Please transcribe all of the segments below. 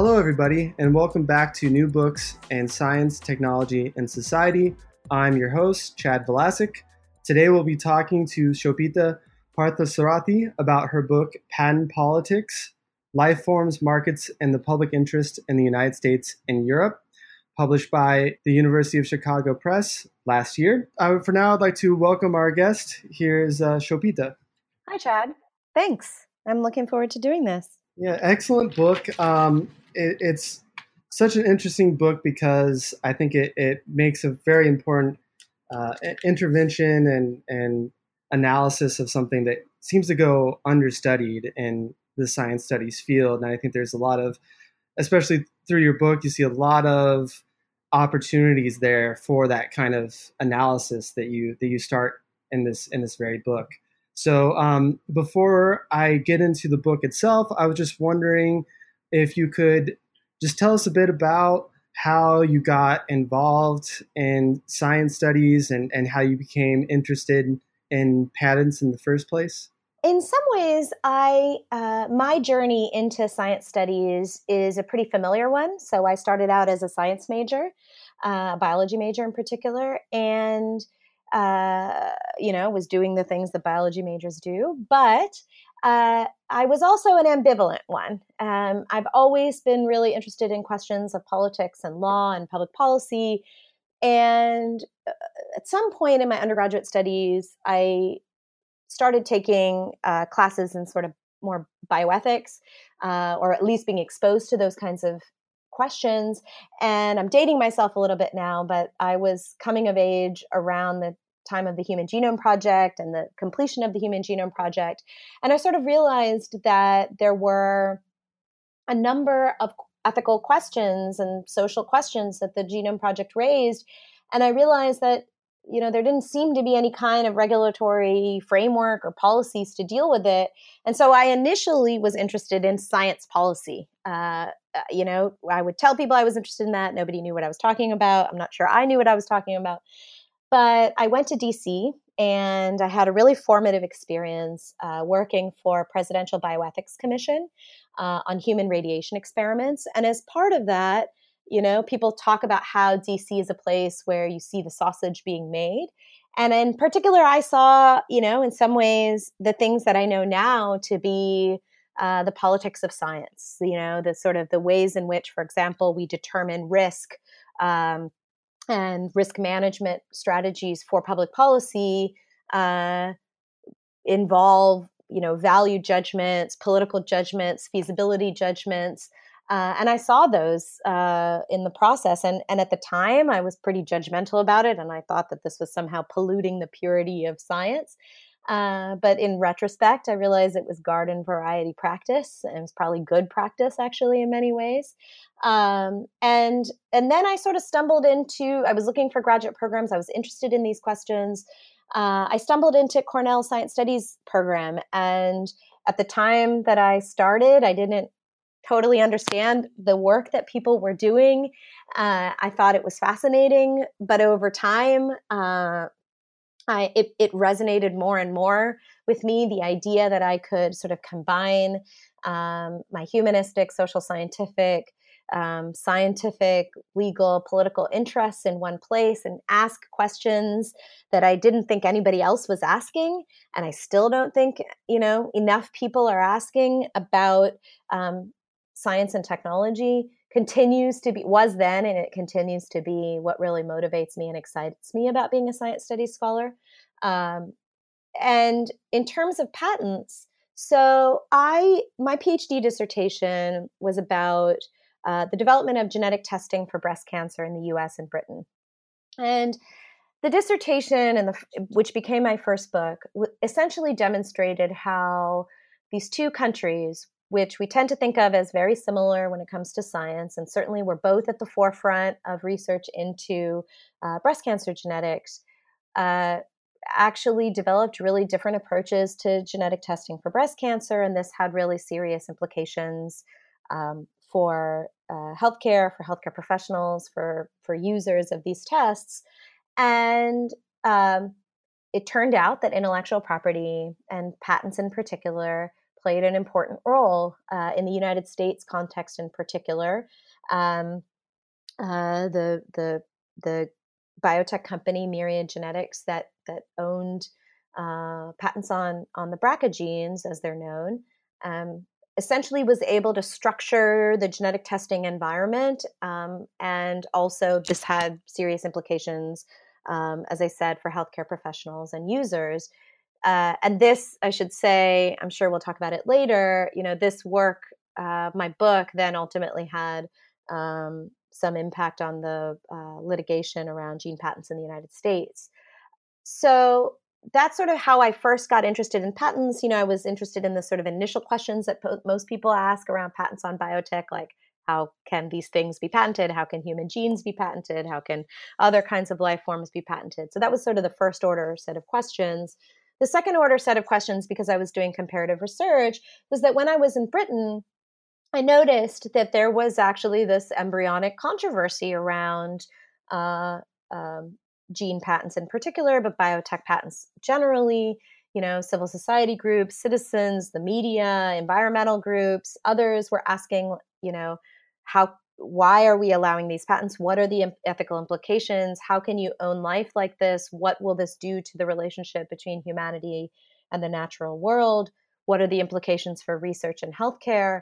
Hello, everybody, and welcome back to New Books in Science, Technology, and Society. I'm your host, Chad Velasic. Today, we'll be talking to Shobita Parthasarathy about her book, Patent Politics Life Forms, Markets, and the Public Interest in the United States and Europe, published by the University of Chicago Press last year. Uh, for now, I'd like to welcome our guest. Here's uh. Hi, Chad. Thanks. I'm looking forward to doing this. Yeah, excellent book. Um, it, it's such an interesting book because I think it, it makes a very important uh, intervention and, and analysis of something that seems to go understudied in the science studies field. And I think there's a lot of, especially through your book, you see a lot of opportunities there for that kind of analysis that you that you start in this in this very book. So um, before I get into the book itself, I was just wondering if you could just tell us a bit about how you got involved in science studies and, and how you became interested in patents in the first place? In some ways, I uh, my journey into science studies is a pretty familiar one. So I started out as a science major, uh, biology major in particular, and uh, you know was doing the things that biology majors do. But uh, I was also an ambivalent one. Um, I've always been really interested in questions of politics and law and public policy. And uh, at some point in my undergraduate studies, I started taking uh, classes in sort of more bioethics, uh, or at least being exposed to those kinds of questions. And I'm dating myself a little bit now, but I was coming of age around the time of the Human Genome Project and the completion of the Human Genome Project. And I sort of realized that there were a number of ethical questions and social questions that the Genome Project raised. And I realized that you know there didn't seem to be any kind of regulatory framework or policies to deal with it and so i initially was interested in science policy uh, uh you know i would tell people i was interested in that nobody knew what i was talking about i'm not sure i knew what i was talking about but I went to DC and I had a really formative experience uh, working for Presidential Bioethics Commission uh, on human radiation experiments. And as part of that, you know, people talk about how DC is a place where you see the sausage being made. And in particular, I saw, you know, in some ways, the things that I know now to be uh, the politics of science, you know, the sort of the ways in which, for example, we determine risk um, and risk management strategies for public policy uh, involve you know value judgments political judgments feasibility judgments uh, and i saw those uh, in the process and, and at the time i was pretty judgmental about it and i thought that this was somehow polluting the purity of science uh, but in retrospect, I realized it was garden variety practice. And it was probably good practice, actually, in many ways. Um, and and then I sort of stumbled into. I was looking for graduate programs. I was interested in these questions. Uh, I stumbled into Cornell Science Studies program, and at the time that I started, I didn't totally understand the work that people were doing. Uh, I thought it was fascinating, but over time, uh, I, it, it resonated more and more with me the idea that I could sort of combine um, my humanistic, social scientific, um, scientific, legal, political interests in one place and ask questions that I didn't think anybody else was asking. And I still don't think, you know, enough people are asking about um, science and technology continues to be was then and it continues to be what really motivates me and excites me about being a science studies scholar. Um, and in terms of patents so i my phd dissertation was about uh, the development of genetic testing for breast cancer in the us and britain. And the dissertation and the which became my first book essentially demonstrated how these two countries which we tend to think of as very similar when it comes to science. And certainly, we're both at the forefront of research into uh, breast cancer genetics. Uh, actually developed really different approaches to genetic testing for breast cancer, and this had really serious implications um, for uh, healthcare, for healthcare professionals, for for users of these tests. And um, it turned out that intellectual property and patents in particular played an important role uh, in the United States context, in particular. Um, uh, the the the biotech company Myriad Genetics that that owned uh, patents on on the BRCA genes, as they're known, um, essentially was able to structure the genetic testing environment, um, and also this had serious implications, um, as I said, for healthcare professionals and users. Uh, and this, I should say, I'm sure we'll talk about it later. You know, this work, uh, my book, then ultimately had um, some impact on the uh, litigation around gene patents in the United States. So that's sort of how I first got interested in patents. You know, I was interested in the sort of initial questions that po- most people ask around patents on biotech, like how can these things be patented? How can human genes be patented? How can other kinds of life forms be patented? So that was sort of the first order set of questions. The second order set of questions, because I was doing comparative research, was that when I was in Britain, I noticed that there was actually this embryonic controversy around uh, um, gene patents in particular, but biotech patents generally. You know, civil society groups, citizens, the media, environmental groups, others were asking, you know, how why are we allowing these patents? What are the ethical implications? How can you own life like this? What will this do to the relationship between humanity and the natural world? What are the implications for research and healthcare?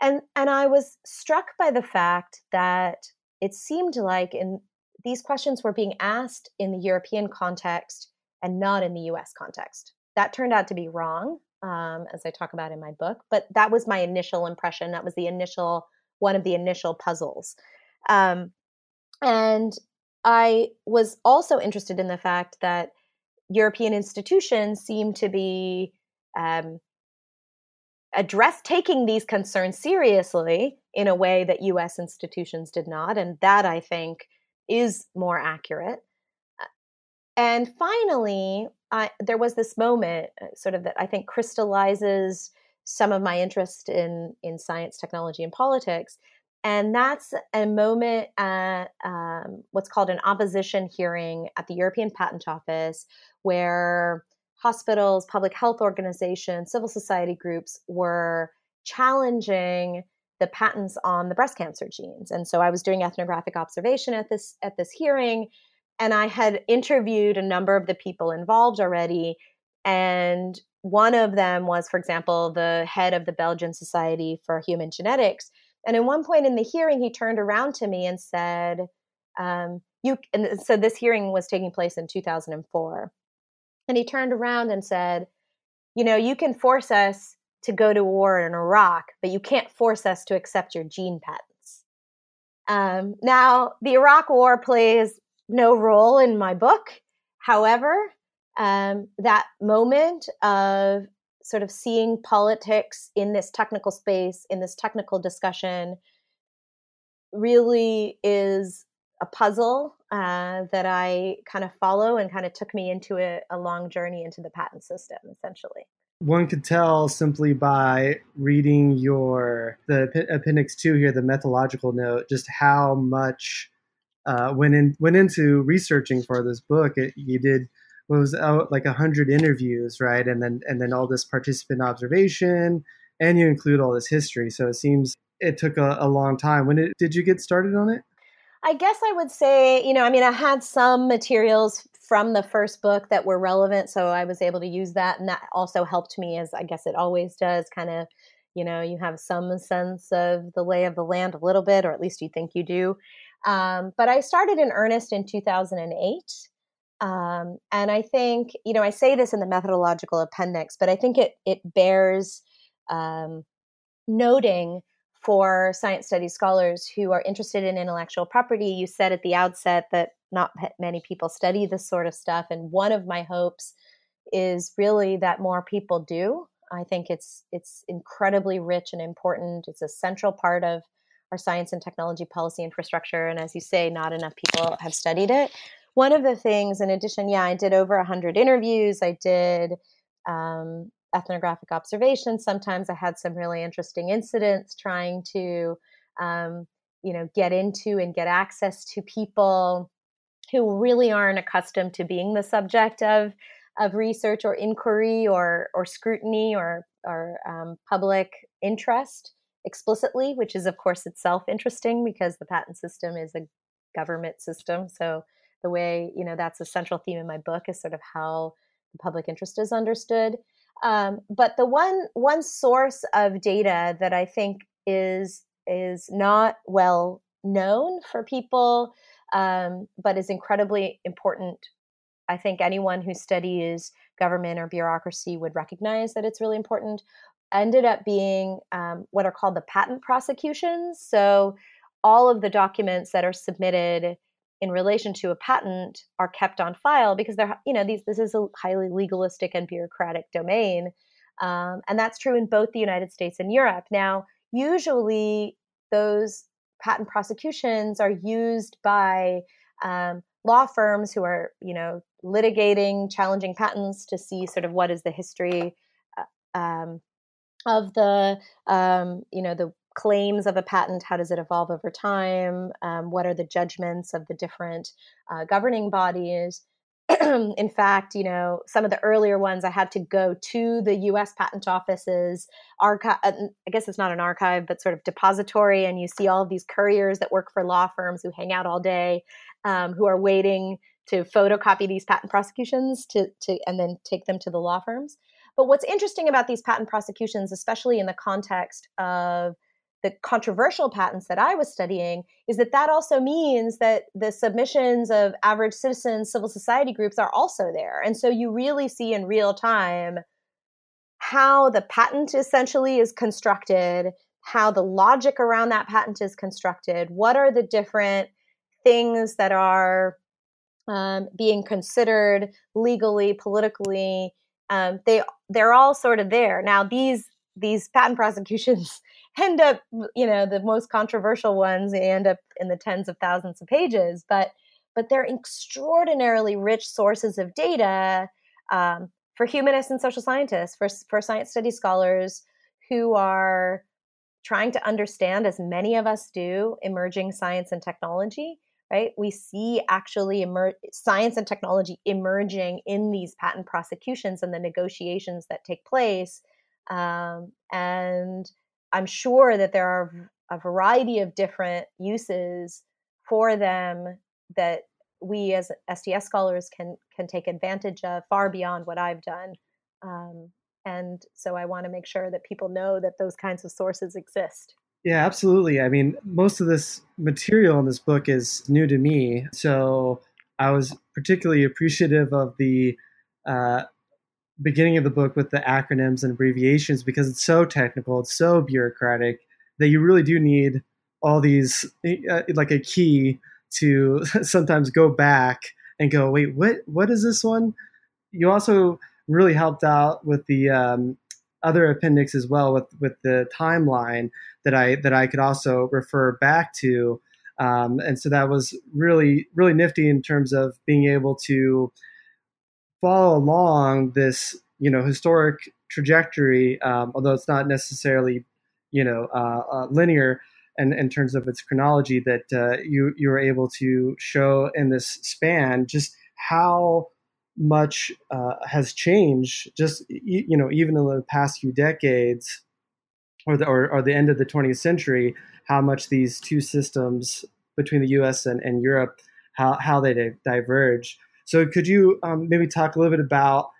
and and i was struck by the fact that it seemed like in these questions were being asked in the european context and not in the us context that turned out to be wrong um, as i talk about in my book but that was my initial impression that was the initial one of the initial puzzles um, and i was also interested in the fact that european institutions seem to be um, address taking these concerns seriously in a way that US institutions did not. And that I think is more accurate. Uh, and finally, I, there was this moment, uh, sort of that I think crystallizes some of my interest in in science, technology, and politics, and that's a moment at um, what's called an opposition hearing at the European Patent Office, where hospitals, public health organizations, civil society groups were challenging the patents on the breast cancer genes. And so I was doing ethnographic observation at this at this hearing and I had interviewed a number of the people involved already and one of them was for example the head of the Belgian Society for Human Genetics and at one point in the hearing he turned around to me and said um, you and so this hearing was taking place in 2004 and he turned around and said, You know, you can force us to go to war in Iraq, but you can't force us to accept your gene patents. Um, now, the Iraq War plays no role in my book. However, um, that moment of sort of seeing politics in this technical space, in this technical discussion, really is a puzzle uh, that I kind of follow and kind of took me into a, a long journey into the patent system, essentially. One could tell simply by reading your the appendix two here, the methodological note, just how much uh, went in went into researching for this book. It, you did what was out like a hundred interviews, right? And then and then all this participant observation, and you include all this history. So it seems it took a, a long time. When it, did you get started on it? I guess I would say, you know, I mean, I had some materials from the first book that were relevant, so I was able to use that, and that also helped me, as I guess it always does, kind of, you know, you have some sense of the lay of the land a little bit, or at least you think you do. Um, but I started in earnest in 2008. Um, and I think, you know, I say this in the methodological appendix, but I think it it bears um, noting for science studies scholars who are interested in intellectual property. You said at the outset that not many people study this sort of stuff. And one of my hopes is really that more people do. I think it's it's incredibly rich and important. It's a central part of our science and technology policy infrastructure. And as you say, not enough people have studied it. One of the things, in addition, yeah, I did over 100 interviews. I did um, ethnographic observations. Sometimes I had some really interesting incidents trying to, um, you know, get into and get access to people who really aren't accustomed to being the subject of of research or inquiry or or scrutiny or or um, public interest explicitly, which is, of course, itself interesting because the patent system is a government system. So the way you know that's a central theme in my book is sort of how the public interest is understood. Um, but the one one source of data that I think is is not well known for people, um, but is incredibly important. I think anyone who studies government or bureaucracy would recognize that it's really important. Ended up being um, what are called the patent prosecutions. So all of the documents that are submitted in relation to a patent are kept on file because they're you know these this is a highly legalistic and bureaucratic domain um, and that's true in both the united states and europe. Now usually those patent prosecutions are used by um, law firms who are you know litigating challenging patents to see sort of what is the history uh, um, of the um, you know the claims of a patent how does it evolve over time? Um, what are the judgments of the different uh, governing bodies? In fact you know some of the earlier ones i had to go to the us patent office's archive uh, i guess it's not an archive but sort of depository and you see all of these couriers that work for law firms who hang out all day um, who are waiting to photocopy these patent prosecutions to, to and then take them to the law firms. But what's interesting about these patent prosecutions especially in the context of the controversial patents that I was studying is that that also means that the submissions of average citizens, civil society groups are also there. And so you really see in real time how the patent essentially is constructed, how the logic around that patent is constructed, what are the different things that are um, being considered legally, politically. Um, they they're all sort of there now. These these patent prosecutions end up, you know, the most controversial ones end up in the tens of thousands of pages, but but they're extraordinarily rich sources of data um, for humanists and social scientists, for for science study scholars who are trying to understand, as many of us do, emerging science and technology. Right, we see actually emer- science and technology emerging in these patent prosecutions and the negotiations that take place, um, and I'm sure that there are a variety of different uses for them that we as STS scholars can can take advantage of far beyond what I've done. Um, and so I want to make sure that people know that those kinds of sources exist. Yeah, absolutely. I mean, most of this material in this book is new to me, so I was particularly appreciative of the uh, beginning of the book with the acronyms and abbreviations because it's so technical, it's so bureaucratic that you really do need all these uh, like a key to sometimes go back and go, wait, what what is this one? You also really helped out with the um, other appendix as well with with the timeline that I that I could also refer back to. Um, and so that was really really nifty in terms of being able to follow along this you know historic trajectory, um, although it's not necessarily you know uh, uh, linear. And in terms of its chronology, that uh, you you were able to show in this span just how much uh, has changed, just you know, even in the past few decades, or the or, or the end of the 20th century, how much these two systems between the U.S. and, and Europe, how how they diverge. So could you um, maybe talk a little bit about,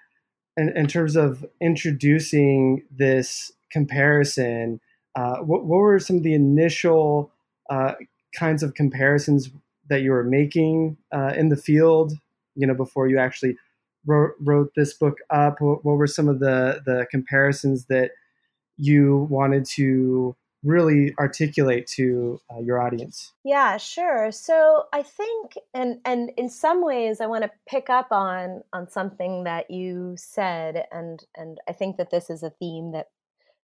in, in terms of introducing this comparison, uh, what, what, were some of the initial uh, kinds of comparisons that you were making uh, in the field, you know, before you actually wrote, wrote this book up? What, what, were some of the, the comparisons that you wanted to really articulate to uh, your audience? Yeah sure. So i think and and in some ways i want to pick up on on something that you said and and i think that this is a theme that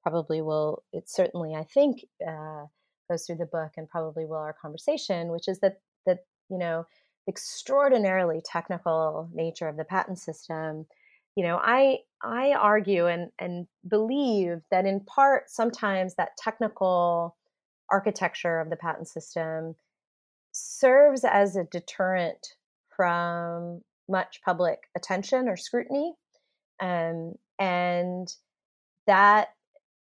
probably will it certainly i think uh, goes through the book and probably will our conversation which is that that you know extraordinarily technical nature of the patent system you know i i argue and and believe that in part sometimes that technical architecture of the patent system serves as a deterrent from much public attention or scrutiny um, and that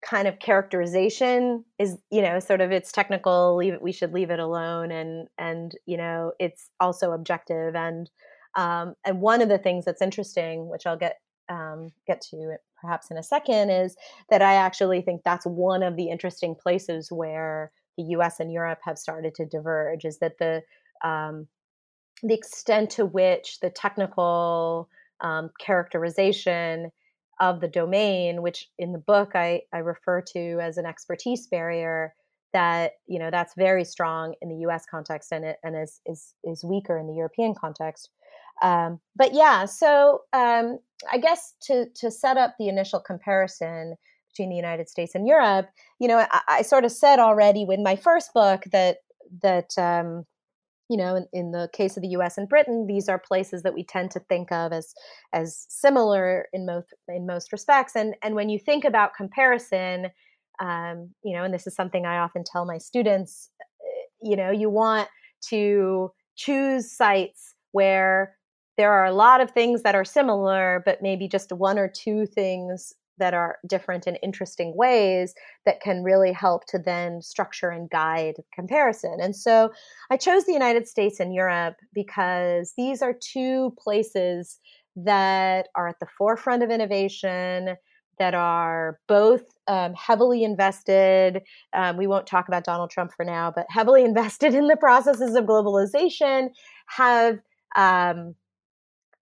kind of characterization is you know sort of it's technical leave it, we should leave it alone and and you know it's also objective and um, and one of the things that's interesting which i'll get um, get to perhaps in a second is that i actually think that's one of the interesting places where the us and europe have started to diverge is that the um, the extent to which the technical um, characterization of the domain, which in the book I, I refer to as an expertise barrier, that you know that's very strong in the U.S. context and it and is is is weaker in the European context. Um, but yeah, so um, I guess to to set up the initial comparison between the United States and Europe, you know, I, I sort of said already with my first book that that um, you know, in, in, the case of the U.S. and Britain, these are places that we tend to think of as as similar in most in most respects. And and when you think about comparison, um, you know, and this is something I often tell my students, eh, you know, you want to choose sites where there are a lot of things that are similar, but maybe just one or two things that are different in interesting ways that can really help to then structure and guide comparison. And so I chose the United States and Europe because these are two places that are at the forefront of innovation, that are both um, heavily invested. Um, we won't talk about Donald Trump for now, but heavily invested in the processes of globalization, have um,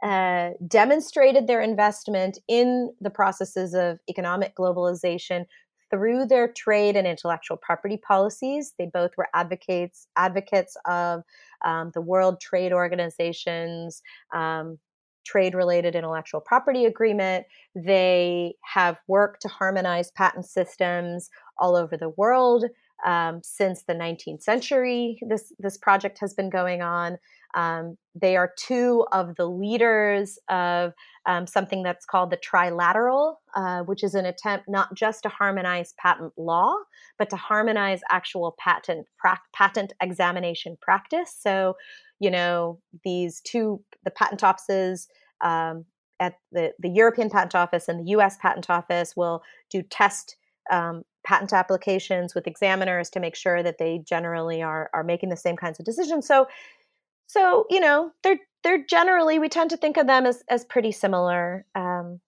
uh, demonstrated their investment in the processes of economic globalization through their trade and intellectual property policies. They both were advocates advocates of um, the World Trade Organization's um, trade related intellectual property agreement. They have worked to harmonize patent systems all over the world um, since the 19th century. This this project has been going on. Um, they are two of the leaders of um, something that's called the trilateral, uh, which is an attempt not just to harmonize patent law, but to harmonize actual patent pra- patent examination practice. So, you know, these two the patent offices. Um, at the, the European Patent Office and the US Patent Office will do test um, patent applications with examiners to make sure that they generally are are making the same kinds of decisions. So so you know they're they're generally we tend to think of them as as pretty similar um,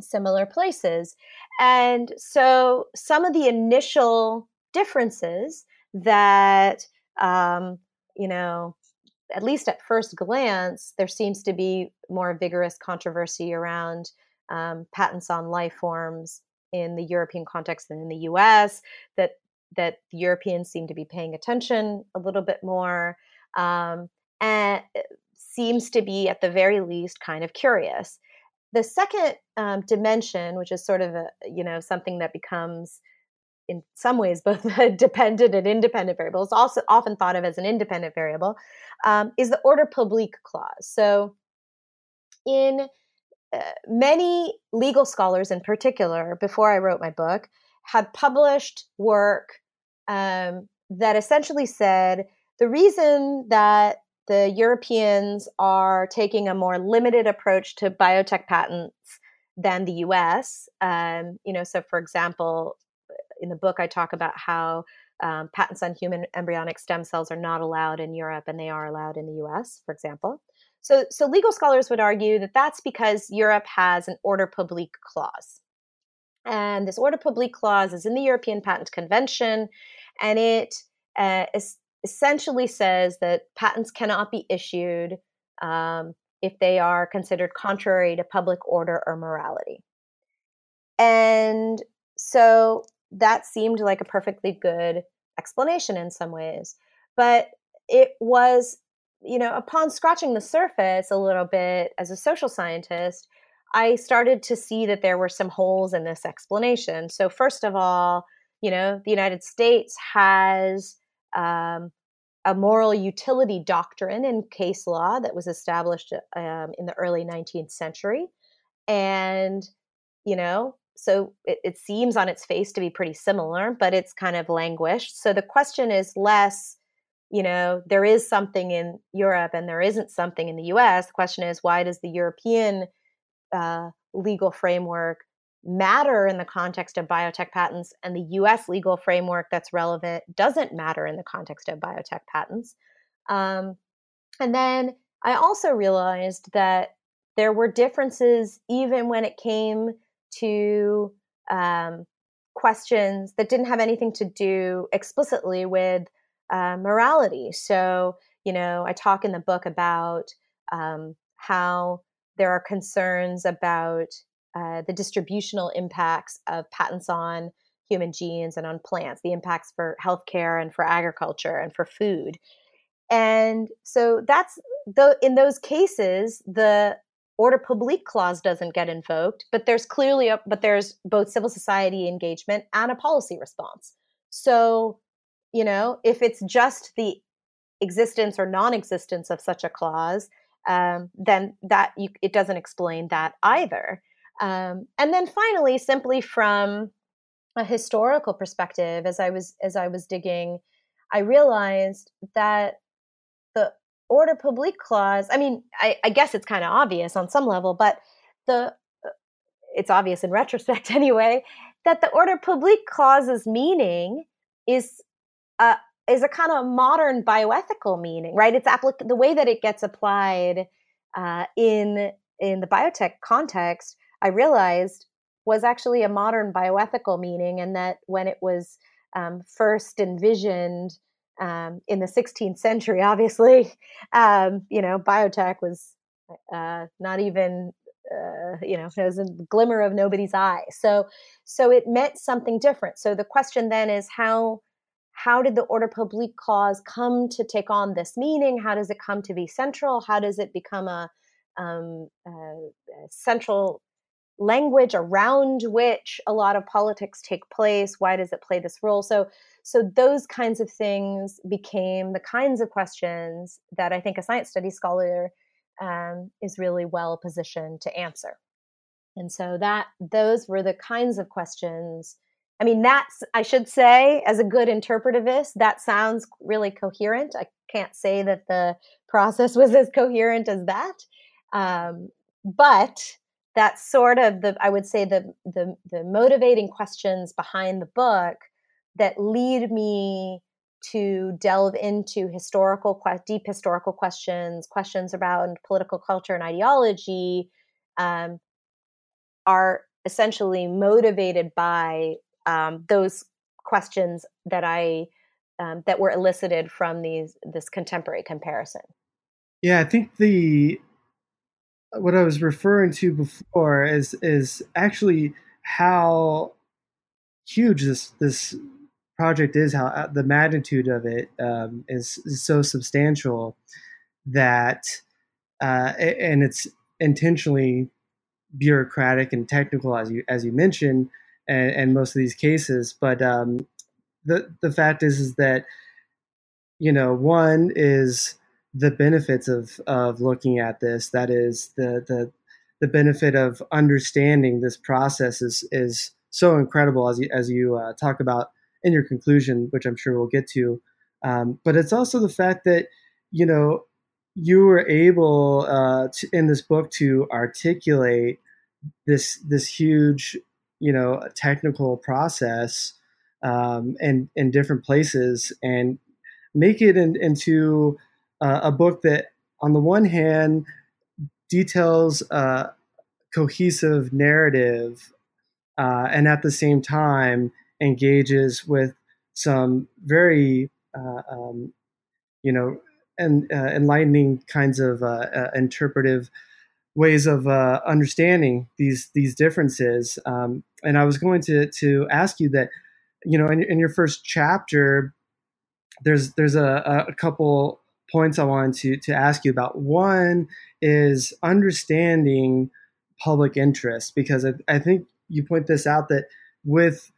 similar places and so some of the initial differences that um, you know at least at first glance there seems to be more vigorous controversy around um, patents on life forms in the european context than in the us that that europeans seem to be paying attention a little bit more um, and eh, seems to be at the very least kind of curious. The second um, dimension which is sort of a you know something that becomes in some ways both a dependent and independent variable is also often thought of as an independent variable um, is the ordre public clause. So in many legal scholars in particular before i wrote my book had published work um, that essentially said the reason that the Europeans are taking a more limited approach to biotech patents than the US. Um, you know, so for example, in the book, I talk about how um, patents on human embryonic stem cells are not allowed in Europe and they are allowed in the US, for example. So, so legal scholars would argue that that's because Europe has an ordre public clause. And this ordre public clause is in the European Patent Convention, and it uh, is essentially says that patents cannot be issued um, if they are considered contrary to public order or morality. And so that seemed like a perfectly good explanation in some ways. But it was, you know, upon scratching the surface a little bit as a social scientist, I started to see that there were some holes in this explanation. So, first of all, you know, the United States has um, a moral utility doctrine in case law that was established um, in the early 19th century. And, you know, so it, it, seems on its face to be pretty similar, but it's kind of languished. So the question is less, you know, there is something in Europe and there isn't something in the US. The question is, why does the European uh, legal framework matter in the context of biotech patents and the US legal framework that's relevant doesn't matter in the context of biotech patents. Um, and then I also realized that there were differences even when it came to um, questions that didn't have anything to do explicitly with uh, morality. So, you know, I talk in the book about um, how there are concerns about uh, the distributional impacts of patents on human genes and on plants, the impacts for healthcare and for agriculture and for food. And so that's the in those cases the ordre public clause doesn't get invoked, but there's clearly a but there's both civil society engagement and a policy response. So, you know, if it's just the existence or non-existence of such a clause, um, then that you, it doesn't explain that either. Um, and then finally, simply from a historical perspective, as I was as I was digging, I realized that the ordre public clause. I mean, I, I guess it's kind of obvious on some level, but the uh, it's obvious in retrospect anyway that the ordre public clause's meaning is a is a kind of modern bioethical meaning, right? It's applic- the way that it gets applied uh, in in the biotech context. I realized was actually a modern bioethical meaning, and that when it was um, first envisioned um, in the 16th century, obviously, um, you know, biotech was uh, not even uh, you know, it was a glimmer of nobody's eye. So, so it meant something different. So the question then is how how did the ordre public clause come to take on this meaning? How does it come to be central? How does it become a, um, a central language around which a lot of politics take place? Why does it play this role? So, so those kinds of things became the kinds of questions that I think a science studies scholar um, is really well positioned to answer. And so that those were the kinds of questions I mean, that's, I should say, as a good interpretivist, that sounds really coherent. I can't say that the process was as coherent as that. Um, but that's sort of the, I would say, the, the, the motivating questions behind the book that lead me to delve into historical, deep historical questions, questions about political culture and ideology, um, are essentially motivated by um, those questions that I um, that were elicited from these this contemporary comparison. Yeah, I think the what I was referring to before is is actually how huge this this project is, how uh, the magnitude of it um, is, is so substantial that uh, and it's intentionally bureaucratic and technical as you as you mentioned and, and most of these cases. But um, the the fact is is that you know one is the benefits of of looking at this. That is the the the benefit of understanding this process is is so incredible as you as you uh, talk about in your conclusion, which I'm sure we'll get to. Um, but it's also the fact that you know you were able uh, to, in this book to articulate this this huge you know a technical process um, in in different places and make it in, into uh, a book that on the one hand details a cohesive narrative uh, and at the same time engages with some very uh, um, you know and uh, enlightening kinds of uh, uh, interpretive ways of uh, understanding these these differences. Um, and I was going to to ask you that, you know, in, in your first chapter, there's there's a, a couple points I wanted to to ask you about. One is understanding public interest because I, I think you point this out that with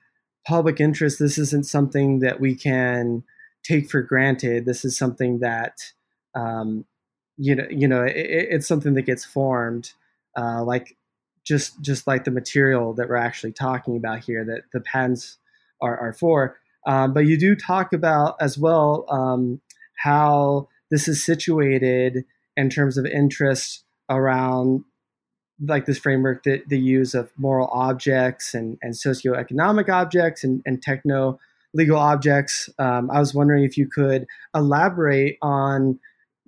public interest, this isn't something that we can take for granted. This is something that um, you know, you know, it, it's something that gets formed, uh, like just just like the material that we're actually talking about here, that the pens are, are for. Um, but you do talk about as well um, how this is situated in terms of interest around like this framework that the use of moral objects and, and socioeconomic objects and, and techno legal objects. Um, I was wondering if you could elaborate on,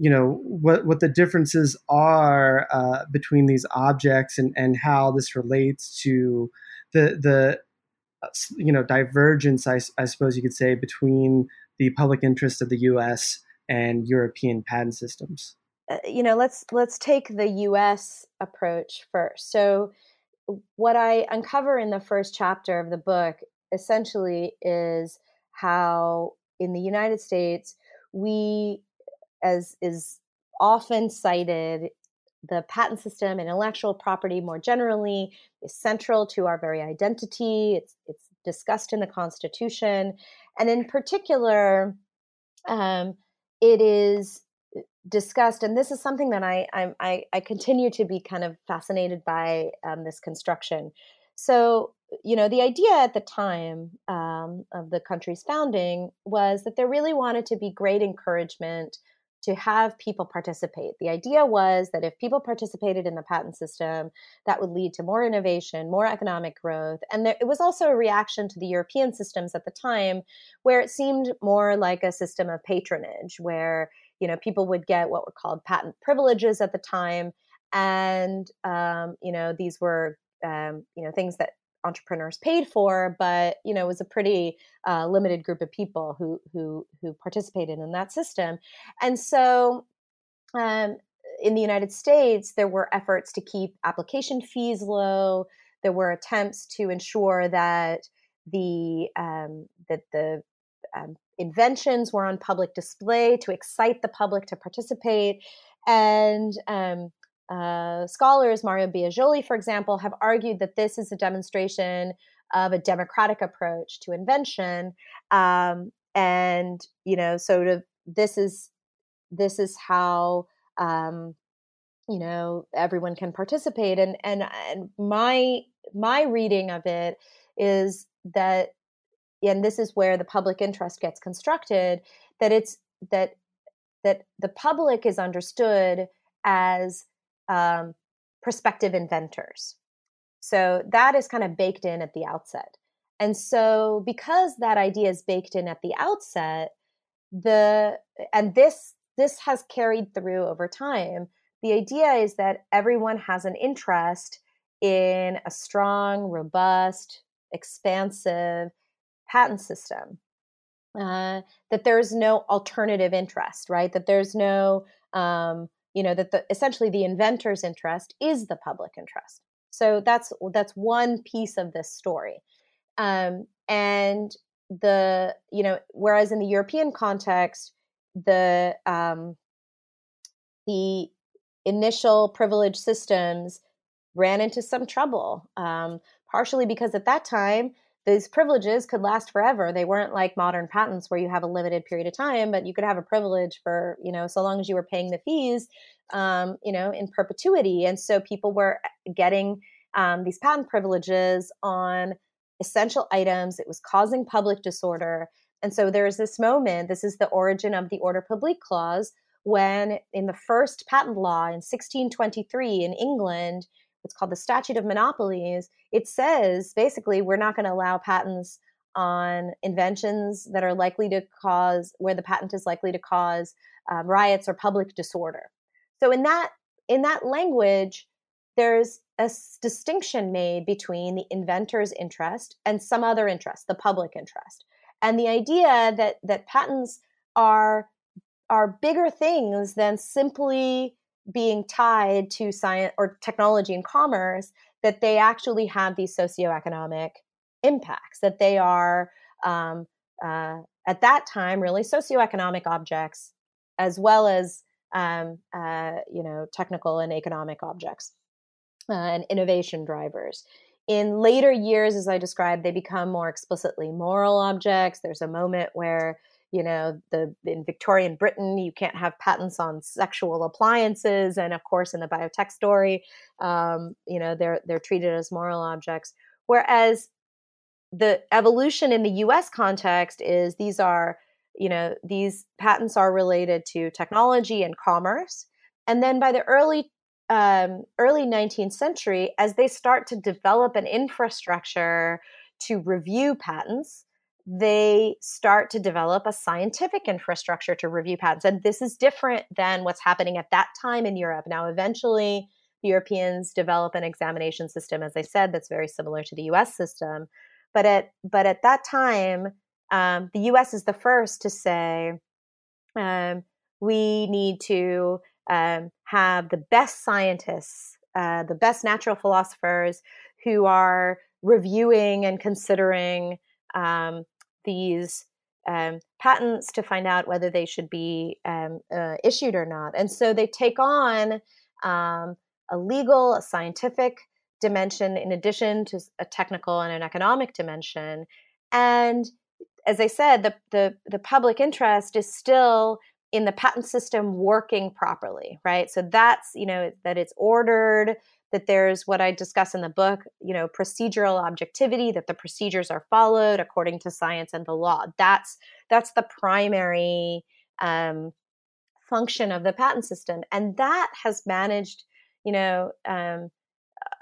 you know, what, what the differences are uh, between these objects and, and how this relates to the, the uh, you know, divergence, I, I suppose you could say, between the public interest of the U.S. and European patent systems. Uh, you know, let's let's take the U.S. approach first. So, what I uncover in the first chapter of the book essentially is how in the United States we, as is often cited, the patent system and intellectual property more generally is central to our very identity. It's it's discussed in the Constitution, and in particular, um, it is discussed, and this is something that I I, I continue to be kind of fascinated by um, this construction. So you know, the idea at the time um, of the country's founding was that there really wanted to be great encouragement to have people participate. The idea was that if people participated in the patent system, that would lead to more innovation, more economic growth. And there, it was also a reaction to the European systems at the time, where it seemed more like a system of patronage, where you know people would get what were called patent privileges at the time, and um, you know these were um, you know things that entrepreneurs paid for, but you know it was a pretty uh, limited group of people who who who participated in that system, and so. Um, in the United States, there were efforts to keep application fees low. There were attempts to ensure that the um, that the um, inventions were on public display to excite the public to participate, and um, uh, scholars, Mario Biagioli, for example, have argued that this is a demonstration of a democratic approach to invention, um, and you know, sort of this is this is how um, you know everyone can participate, and and and my my reading of it is that, and this is where the public interest gets constructed, that it's that that the public is understood as um, prospective inventors. So that is kind of baked in at the outset. And so because that idea is baked in at the outset, the and this this has carried through over time. The idea is that everyone has an interest in a strong, robust, expansive patent system. Uh, that there's no alternative interest, right? That there's no um, you know that the essentially the inventor's interest is the public interest. So that's that's one piece of this story. Um, and the you know whereas in the european context the um, the initial privilege systems ran into some trouble um, partially because at that time these privileges could last forever. They weren't like modern patents where you have a limited period of time, but you could have a privilege for, you know, so long as you were paying the fees, um, you know, in perpetuity. And so people were uh, getting um, these patent privileges on essential items. It was causing public disorder. And so there's this moment, this is the origin of the Ordre Public Clause, when in the first patent law in 1623 in England, what's called the statute of monopolies it says basically we're not going to allow patents on inventions that are likely to cause where the patent is likely to cause um, riots or public disorder. So in that in that language there's a distinction made between the inventor's interest and some other interest the public interest. And the idea that that patents are are bigger things than simply being tied to science or technology and commerce that they actually have these socioeconomic impacts that they are um, uh, at that time really socioeconomic objects as well as um, uh, you know technical and economic objects uh, and innovation drivers. In later years as i described they become more explicitly moral objects. There's a moment where you know the in victorian britain you can't have patents on sexual appliances and of course in the biotech story um, you know they're they're treated as moral objects. Whereas the evolution in the us context is these are you know these patents are related to technology and commerce and then by the early um, early 19th century, as they start to develop an infrastructure to review patents, they start to develop a scientific infrastructure to review patents. And this is different than what's happening at that time in Europe. Now, eventually, the Europeans develop an examination system, as I said, that's very similar to the US system. But at, but at that time, um, the US is the first to say, um, we need to um, have the best scientists, uh, the best natural philosophers who are reviewing and considering um, these um, patents to find out whether they should be um, uh, issued or not. And so they take on um, a legal, a scientific dimension in addition to a technical and an economic dimension. And as I said, the, the, the public interest is still in the patent system working properly, right? So that's, you know, that it's ordered, that there's what I discuss in the book, you know, procedural objectivity, that the procedures are followed according to science and the law. That's that's the primary um, function of the patent system, and that has managed, you know, um,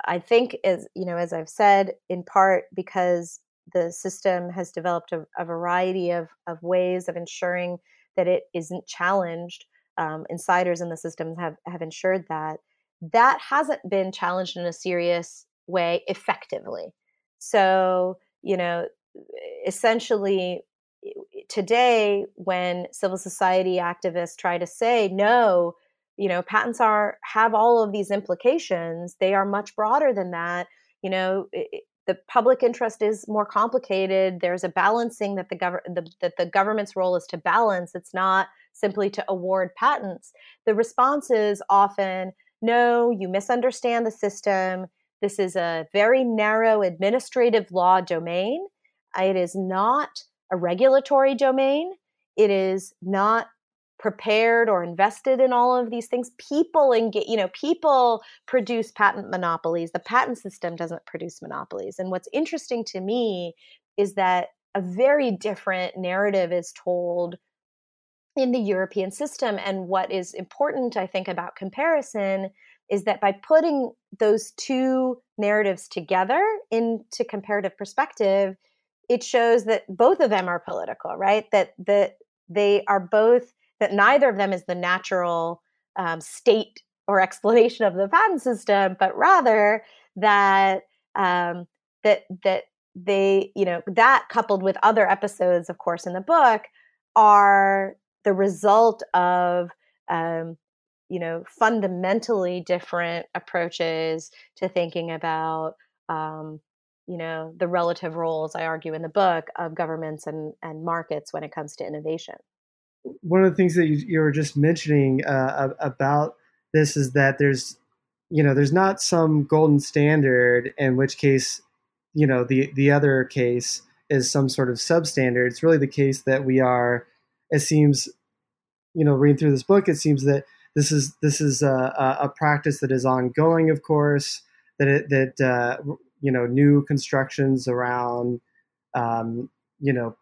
I think is you know, as I've said, in part because the system has developed a, a variety of of ways of ensuring that it isn't challenged. Um, insiders in the system have have ensured that that hasn't been challenged in a serious way effectively. So, you know, essentially today when civil society activists try to say no, you know, patents are have all of these implications, they are much broader than that. You know, it, the public interest is more complicated. There's a balancing that the, gov- the, that the government's role is to balance. It's not simply to award patents. The response is often, no, you misunderstand the system. This is a very narrow administrative law domain. It is not a regulatory domain. It is not prepared or invested in all of these things. People engage, you know, people produce patent monopolies. The patent system doesn't produce monopolies. And what's interesting to me is that a very different narrative is told in the European system. And what is important, I think, about comparison is that by putting those two narratives together into comparative perspective, it shows that both of them are political, right? That that they are both that neither of them is the natural um, state or explanation of the patent system, but rather that um, that that they, you know, that coupled with other episodes, of course, in the book, are the result of um, you know fundamentally different approaches to thinking about um, you know the relative roles i argue in the book of governments and, and markets when it comes to innovation. One of the things that you, you were just mentioning uh, about this is that there's you know there's not some golden standard in which case you know the the other case is some sort of substandard. It's really the case that we are it seems you know reading through this book it seems that this is this is a, a practice that is ongoing of course that it, that uh, you know new constructions around um, you know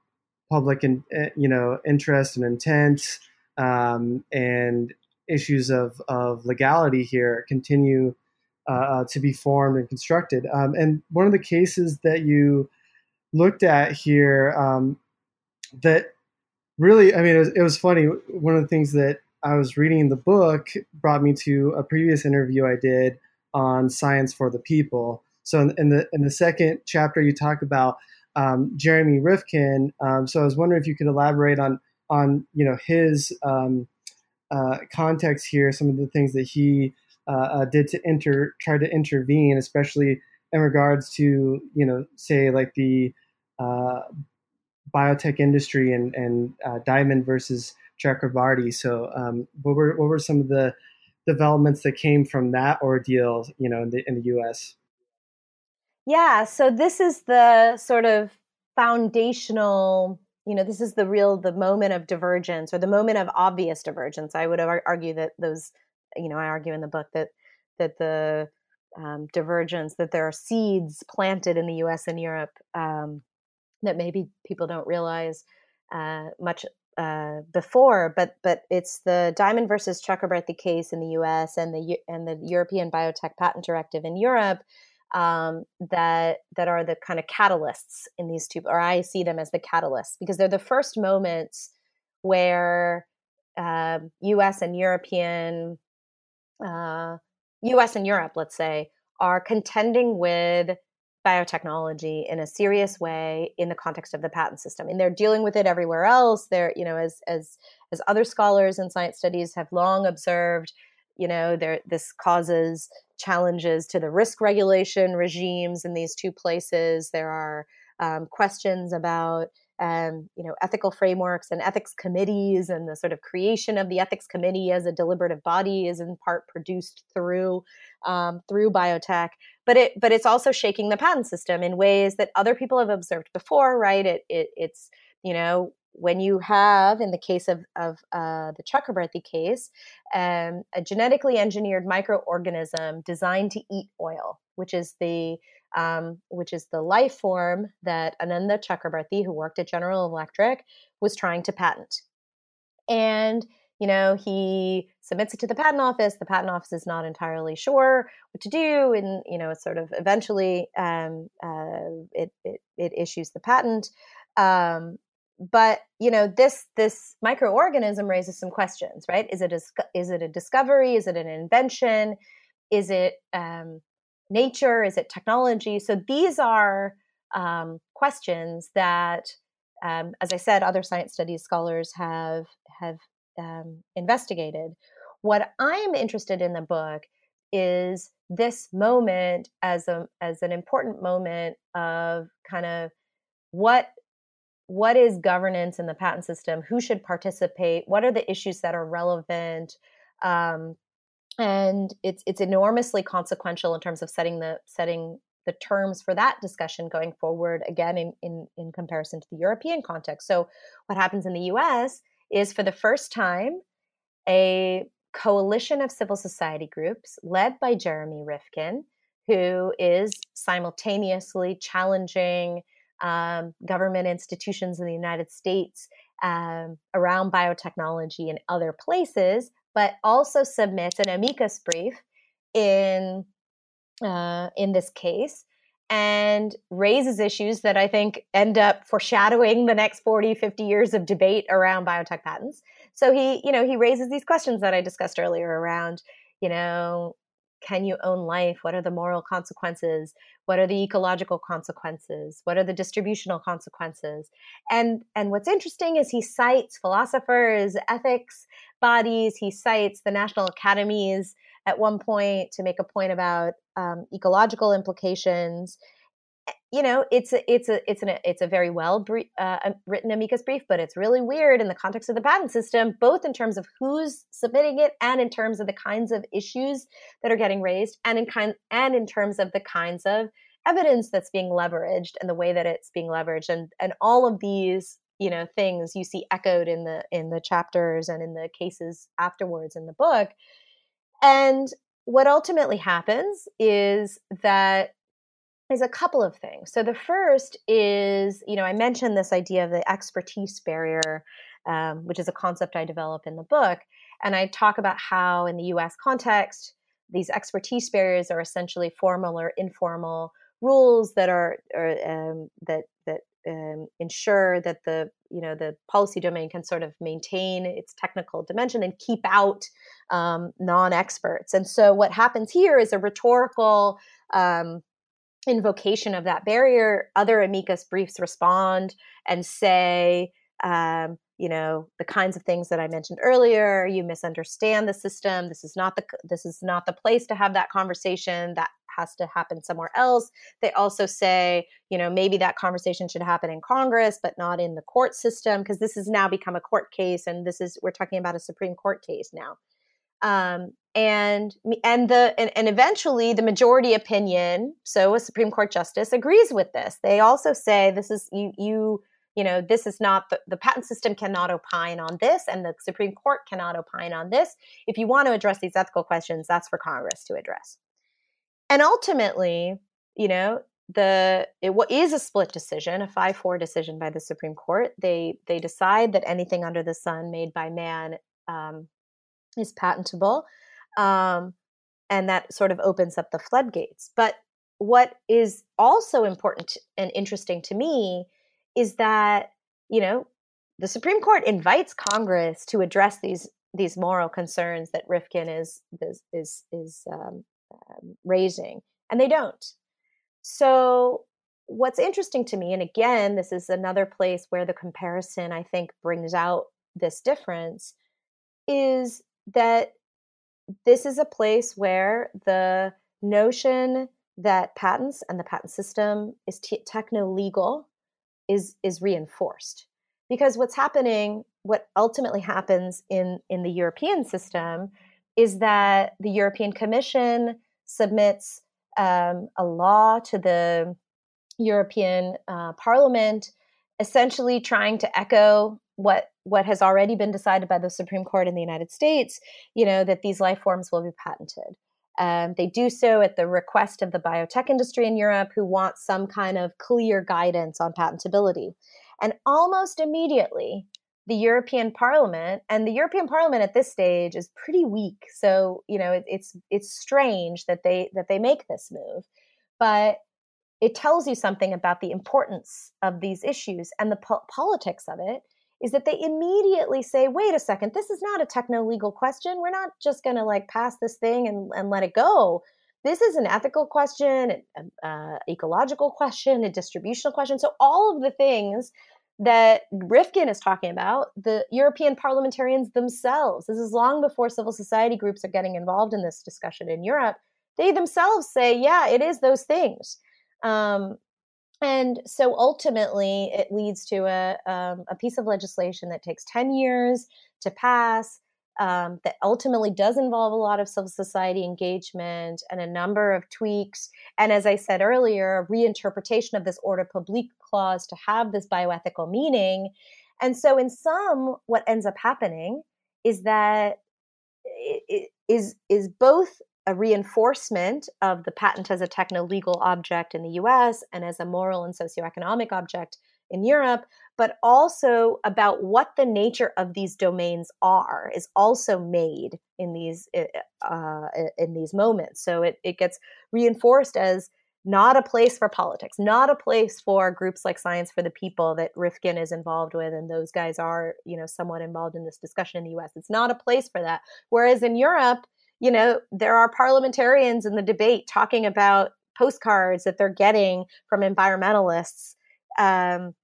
public and eh, you know interest and intent um, and issues of, of legality here continue uh, uh, to be formed and constructed. Um, and one of the cases that you looked at here um, that really, I mean, it was, it was, funny. One of the things that I was reading in the book brought me to a previous interview I did on science for the people. So in, in the in the second chapter, you talk about um, Jeremy Rifkin. Um, so I was wondering if you could elaborate on on you know his um, uh, context here, some of the things that he uh, uh, did to enter, try to intervene, especially in regards to you know say like the uh, biotech industry and and uh, Diamond versus Chakrabarty. So um, what were what were some of the developments that came from that ordeal, you know, in the in the U.S. Yeah, so this is the sort of foundational, you know, this is the real the moment of divergence or the moment of obvious divergence. I would argue that those, you know, I argue in the book that that the um, divergence that there are seeds planted in the U.S. and Europe um, that maybe people don't realize uh, much uh, before, but but it's the Diamond versus Chakrabarty case in the U.S. and the and the European Biotech Patent Directive in Europe um, that that are the kind of catalysts in these two, or I see them as the catalysts because they're the first moments where uh, um, U.S. and European, uh, U.S. and Europe, let's say, are contending with biotechnology in a serious way in the context of the patent system. And they're dealing with it everywhere else. They're you know as as as other scholars in science studies have long observed you know there this causes challenges to the risk regulation regimes in these two places. There are um, questions about um, you know ethical frameworks and ethics committees and the sort of creation of the ethics committee as a deliberative body is in part produced through um, through biotech. But it but it's also shaking the patent system in ways that other people have observed before right? It, it it's you know when you have in the case of, of uh, the chakrabarty case um, a genetically engineered microorganism designed to eat oil which is the um, which is the life form that Ananda Chakrabarty, who worked at General Electric, was trying to patent. And you know, he submits it to the patent office. The patent office is not entirely sure what to do, and you know, sort of eventually um, uh, it, it, it issues the patent. Um, but you know, this this microorganism raises some questions, right? Is it a, is it a discovery? Is it an invention? Is it um, nature? Is it technology? So these are um, questions that, um, as I said, other science studies scholars have have um, investigated. What I'm interested in the book is this moment as a as an important moment of kind of what what is governance in the patent system who should participate what are the issues that are relevant um, and it's it's enormously consequential in terms of setting the setting the terms for that discussion going forward again in, in in comparison to the european context. So what happens in the us is for the first time a coalition of civil society groups led by jeremy rifkin who is simultaneously challenging um, government institutions in the united states um, around biotechnology and other places but also submits an amicus brief in uh, in this case and raises issues that I think end up foreshadowing the next 40, 50 years of debate around biotech patents. So he, you know, he raises these questions that I discussed earlier around, you know, can you own life? What are the moral consequences? What are the ecological consequences? What are the distributional consequences? And and what's interesting is he cites philosophers, ethics bodies. He cites the national academies at one point to make a point about um, ecological implications you know it's a, it's a it's an it's a very well uh, written amicus brief but it's really weird in the context of the patent system both in terms of who's submitting it and in terms of the kinds of issues that are getting raised and in kind and in terms of the kinds of evidence that's being leveraged and the way that it's being leveraged and and all of these you know things you see echoed in the in the chapters and in the cases afterwards in the book and what ultimately happens is that is a couple of things. So the first is, you know, I mentioned this idea of the expertise barrier, um, which is a concept I develop in the book, and I talk about how in the U.S. context, these expertise barriers are essentially formal or informal rules that are, um, that that um, ensure that the you know the policy domain can sort of maintain its technical dimension and keep out um, non-experts. And so what happens here is a rhetorical um, invocation of that barrier, other amicus briefs respond and say, um, you know, the kinds of things that I mentioned earlier. You misunderstand the system. This is not the this is not the place to have that conversation. That has to happen somewhere else. They also say, you know, maybe that conversation should happen in Congress, but not in the court system, because this has now become a court case, and this is we're talking about a Supreme Court case now. Um, and and the and, and, eventually the majority opinion so a supreme court justice agrees with this they also say this is you you you know this is not the, the patent system cannot opine on this and the supreme court cannot opine on this if you want to address these ethical questions that's for congress to address and ultimately you know the it is a split decision, a five four decision by the Supreme Court. They they decide that anything under the sun made by man um, is patentable, um, and that sort of opens up the floodgates. But what is also important and interesting to me is that you know the Supreme Court invites Congress to address these these moral concerns that Rifkin is is is, is um, um, raising, and they don't. So, what's interesting to me, and again, this is another place where the comparison I think brings out this difference, is that this is a place where the notion that patents and the patent system is techno legal is is reinforced because what's happening what ultimately happens in in the European system is that the European Commission submits um, a law to the European uh, Parliament, essentially trying to echo what what has already been decided by the Supreme Court in the United States. You know that these life forms will be patented. Um, they do so at the request of the biotech industry in Europe, who want some kind of clear guidance on patentability. And almost immediately, the European Parliament and the European Parliament at this stage is pretty weak. So you know it, it's it's strange that they that they make this move, but it tells you something about the importance of these issues and the po- politics of it is that they immediately say wait a second this is not a techno legal question. We're not just going to like pass this thing and, and let it go. This is an ethical question an uh, ecological question a distributional question. So all of the things that Rifkin is talking about, the European parliamentarians themselves, this is long before civil society groups are getting involved in this discussion in Europe, they themselves say, yeah, it is those things. Um, and so ultimately, it leads to a, um, a piece of legislation that takes 10 years to pass. Um, that ultimately does involve a lot of civil society engagement and a number of tweaks. And as I said earlier, a reinterpretation of this ordre public clause to have this bioethical meaning. And so, in some, what ends up happening is that it is is both a reinforcement of the patent as a techno legal object in the US and as a moral and socioeconomic object in Europe, but also about what the nature of these domains are is also made in these uh, in these moments. So it, it gets reinforced as not a place for politics, not a place for groups like Science for the People that Rifkin is involved with, and those guys are, you know, somewhat involved in this discussion in the U.S. It's not a place for that. Whereas in Europe, you know, there are parliamentarians in the debate talking about postcards that they're getting from environmentalists. Um,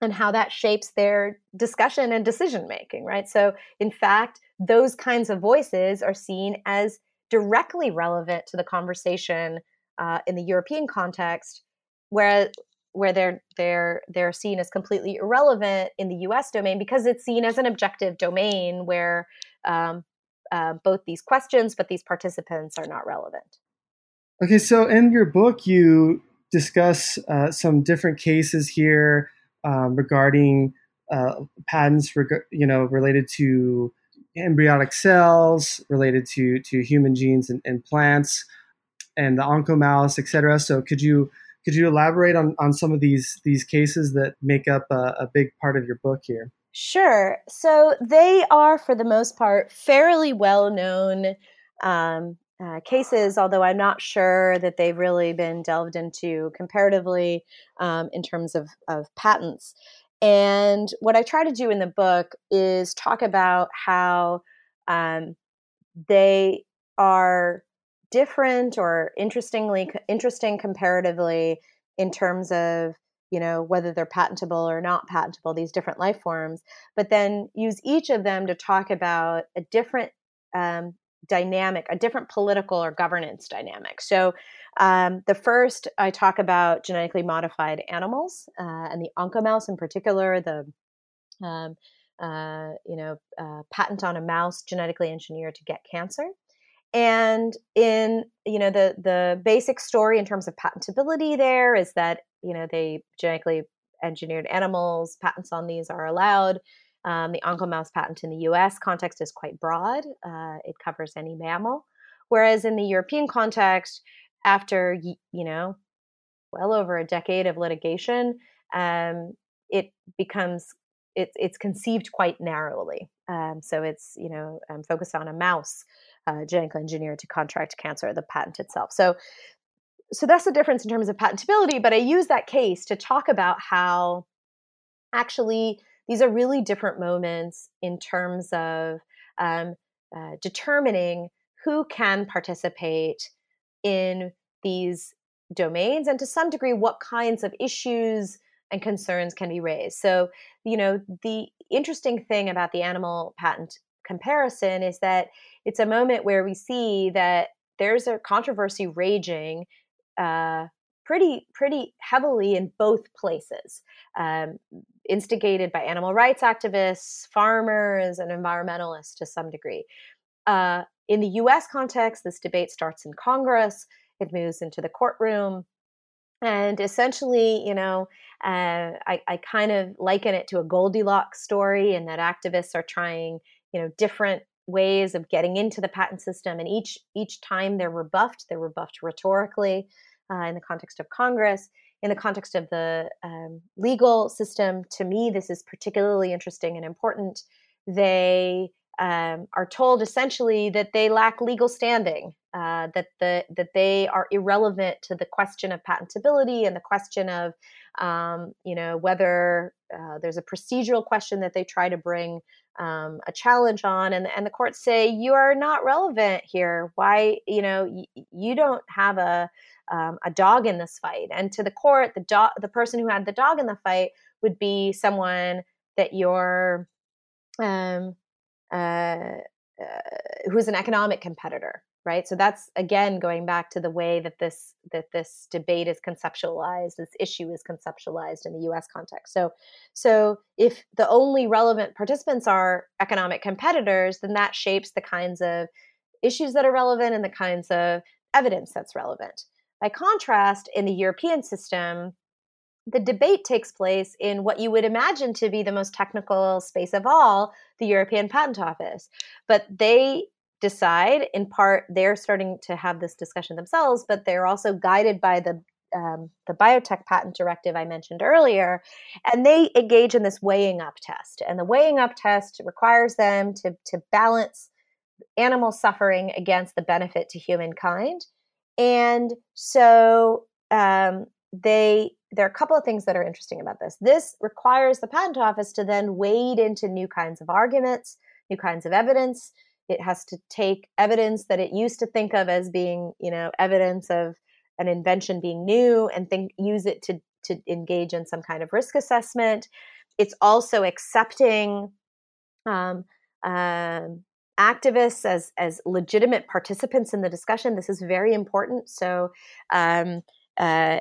and how that shapes their discussion and decision making, right? So, in fact, those kinds of voices are seen as directly relevant to the conversation uh, in the European context, where where they're they're they're seen as completely irrelevant in the U.S. domain because it's seen as an objective domain where um, uh, both these questions but these participants are not relevant. Okay, so in your book, you discuss uh, some different cases here um, regarding uh, patents, reg- you know, related to embryonic cells, related to to human genes and, and plants and the oncomouse, et cetera. So could you could you elaborate on, on some of these these cases that make up a, a big part of your book here? Sure. So they are, for the most part, fairly well known um, uh, cases, although I'm not sure that they've really been delved into comparatively um, in terms of, of patents. And what I try to do in the book is talk about how um, they are different or interestingly interesting comparatively in terms of you know whether they're patentable or not patentable these different life forms but then use each of them to talk about a different um, dynamic a different political or governance dynamic. So um, the first i talk about genetically modified animals uh, and the oncomouse in particular the um, uh, you know uh, patent on a mouse genetically engineered to get cancer. And in you know the the basic story in terms of patentability there is that you know they genetically engineered animals patents on these are allowed um, the oncomouse patent in the us context is quite broad uh, it covers any mammal whereas in the european context after you know well over a decade of litigation, um, it becomes it's it's conceived quite narrowly. Um, so it's you know um, focused on a mouse uh, genetically engineered to contract cancer, the patent itself. So so that's the difference in terms of patentability. But I use that case to talk about how actually these are really different moments in terms of um, uh, determining who can participate in these domains and to some degree what kinds of issues and concerns can be raised. So, you know, the interesting thing about the animal patent comparison is that it's a moment where we see that there's a controversy raging uh, pretty pretty heavily in both places, um, instigated by animal rights activists, farmers, and environmentalists to some degree. Uh, in the U.S. context, this debate starts in Congress. It moves into the courtroom and essentially you know uh, I, I, kind of liken it to a goldilocks story in that activists are trying you know different ways of getting into the patent system and each each time they're rebuffed they're rebuffed rhetorically uh, in the context of congress in the context of the um, legal system to me this is particularly interesting and important. They um, are told essentially that they lack legal standing, uh, that the that they are irrelevant to the question of patentability and the question of um, you know whether uh, there's a procedural question that they try to bring um, a challenge on, and and the courts say you are not relevant here. Why you know y- you don't have a um, a dog in this fight, and to the court, the dog the person who had the dog in the fight would be someone that you're um, uh, uh, who's an economic competitor right? So that's again going back to the way that this that this debate is conceptualized this issue is conceptualized in the US context. So so if the only relevant participants are economic competitors then that shapes the kinds of issues that are relevant and the kinds of evidence that's relevant. By contrast in the European system the debate takes place in what you would imagine to be the most technical space of all, the European Patent Office. But they decide, in part, they're starting to have this discussion themselves, but they're also guided by the um, the biotech patent directive I mentioned earlier, and they engage in this weighing up test. And the weighing up test requires them to, to balance animal suffering against the benefit to humankind. And so um, they there are a couple of things that are interesting about this. This requires the patent office to then wade into new kinds of arguments, new kinds of evidence. It has to take evidence that it used to think of as being, you know, evidence of an invention being new and think use it to to engage in some kind of risk assessment. It's also accepting um, um, activists as as legitimate participants in the discussion. This is very important. So. Um, uh,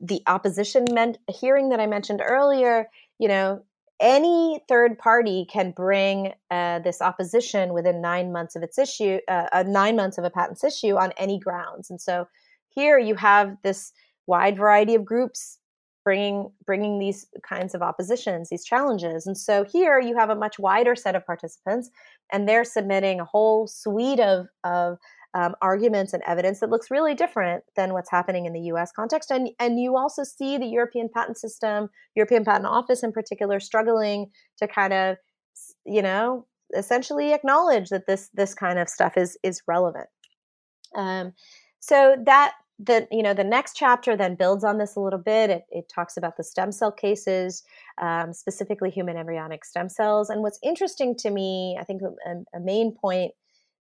the opposition meant hearing that I mentioned earlier, you know, any third party can bring uh, this opposition within nine months of its issue, uh, uh, nine months of a patent's issue on any grounds. And so here you have this wide variety of groups bringing bringing these kinds of oppositions, these challenges. And so here you have a much wider set of participants, and they're submitting a whole suite of of um, arguments and evidence that looks really different than what's happening in the US context. And, and you also see the European patent system, European Patent Office in particular, struggling to kind of, you know, essentially acknowledge that this this kind of stuff is is relevant. Um, so that the you know the next chapter then builds on this a little bit. It, it talks about the stem cell cases, um, specifically human embryonic stem cells. And what's interesting to me, I think a, a main point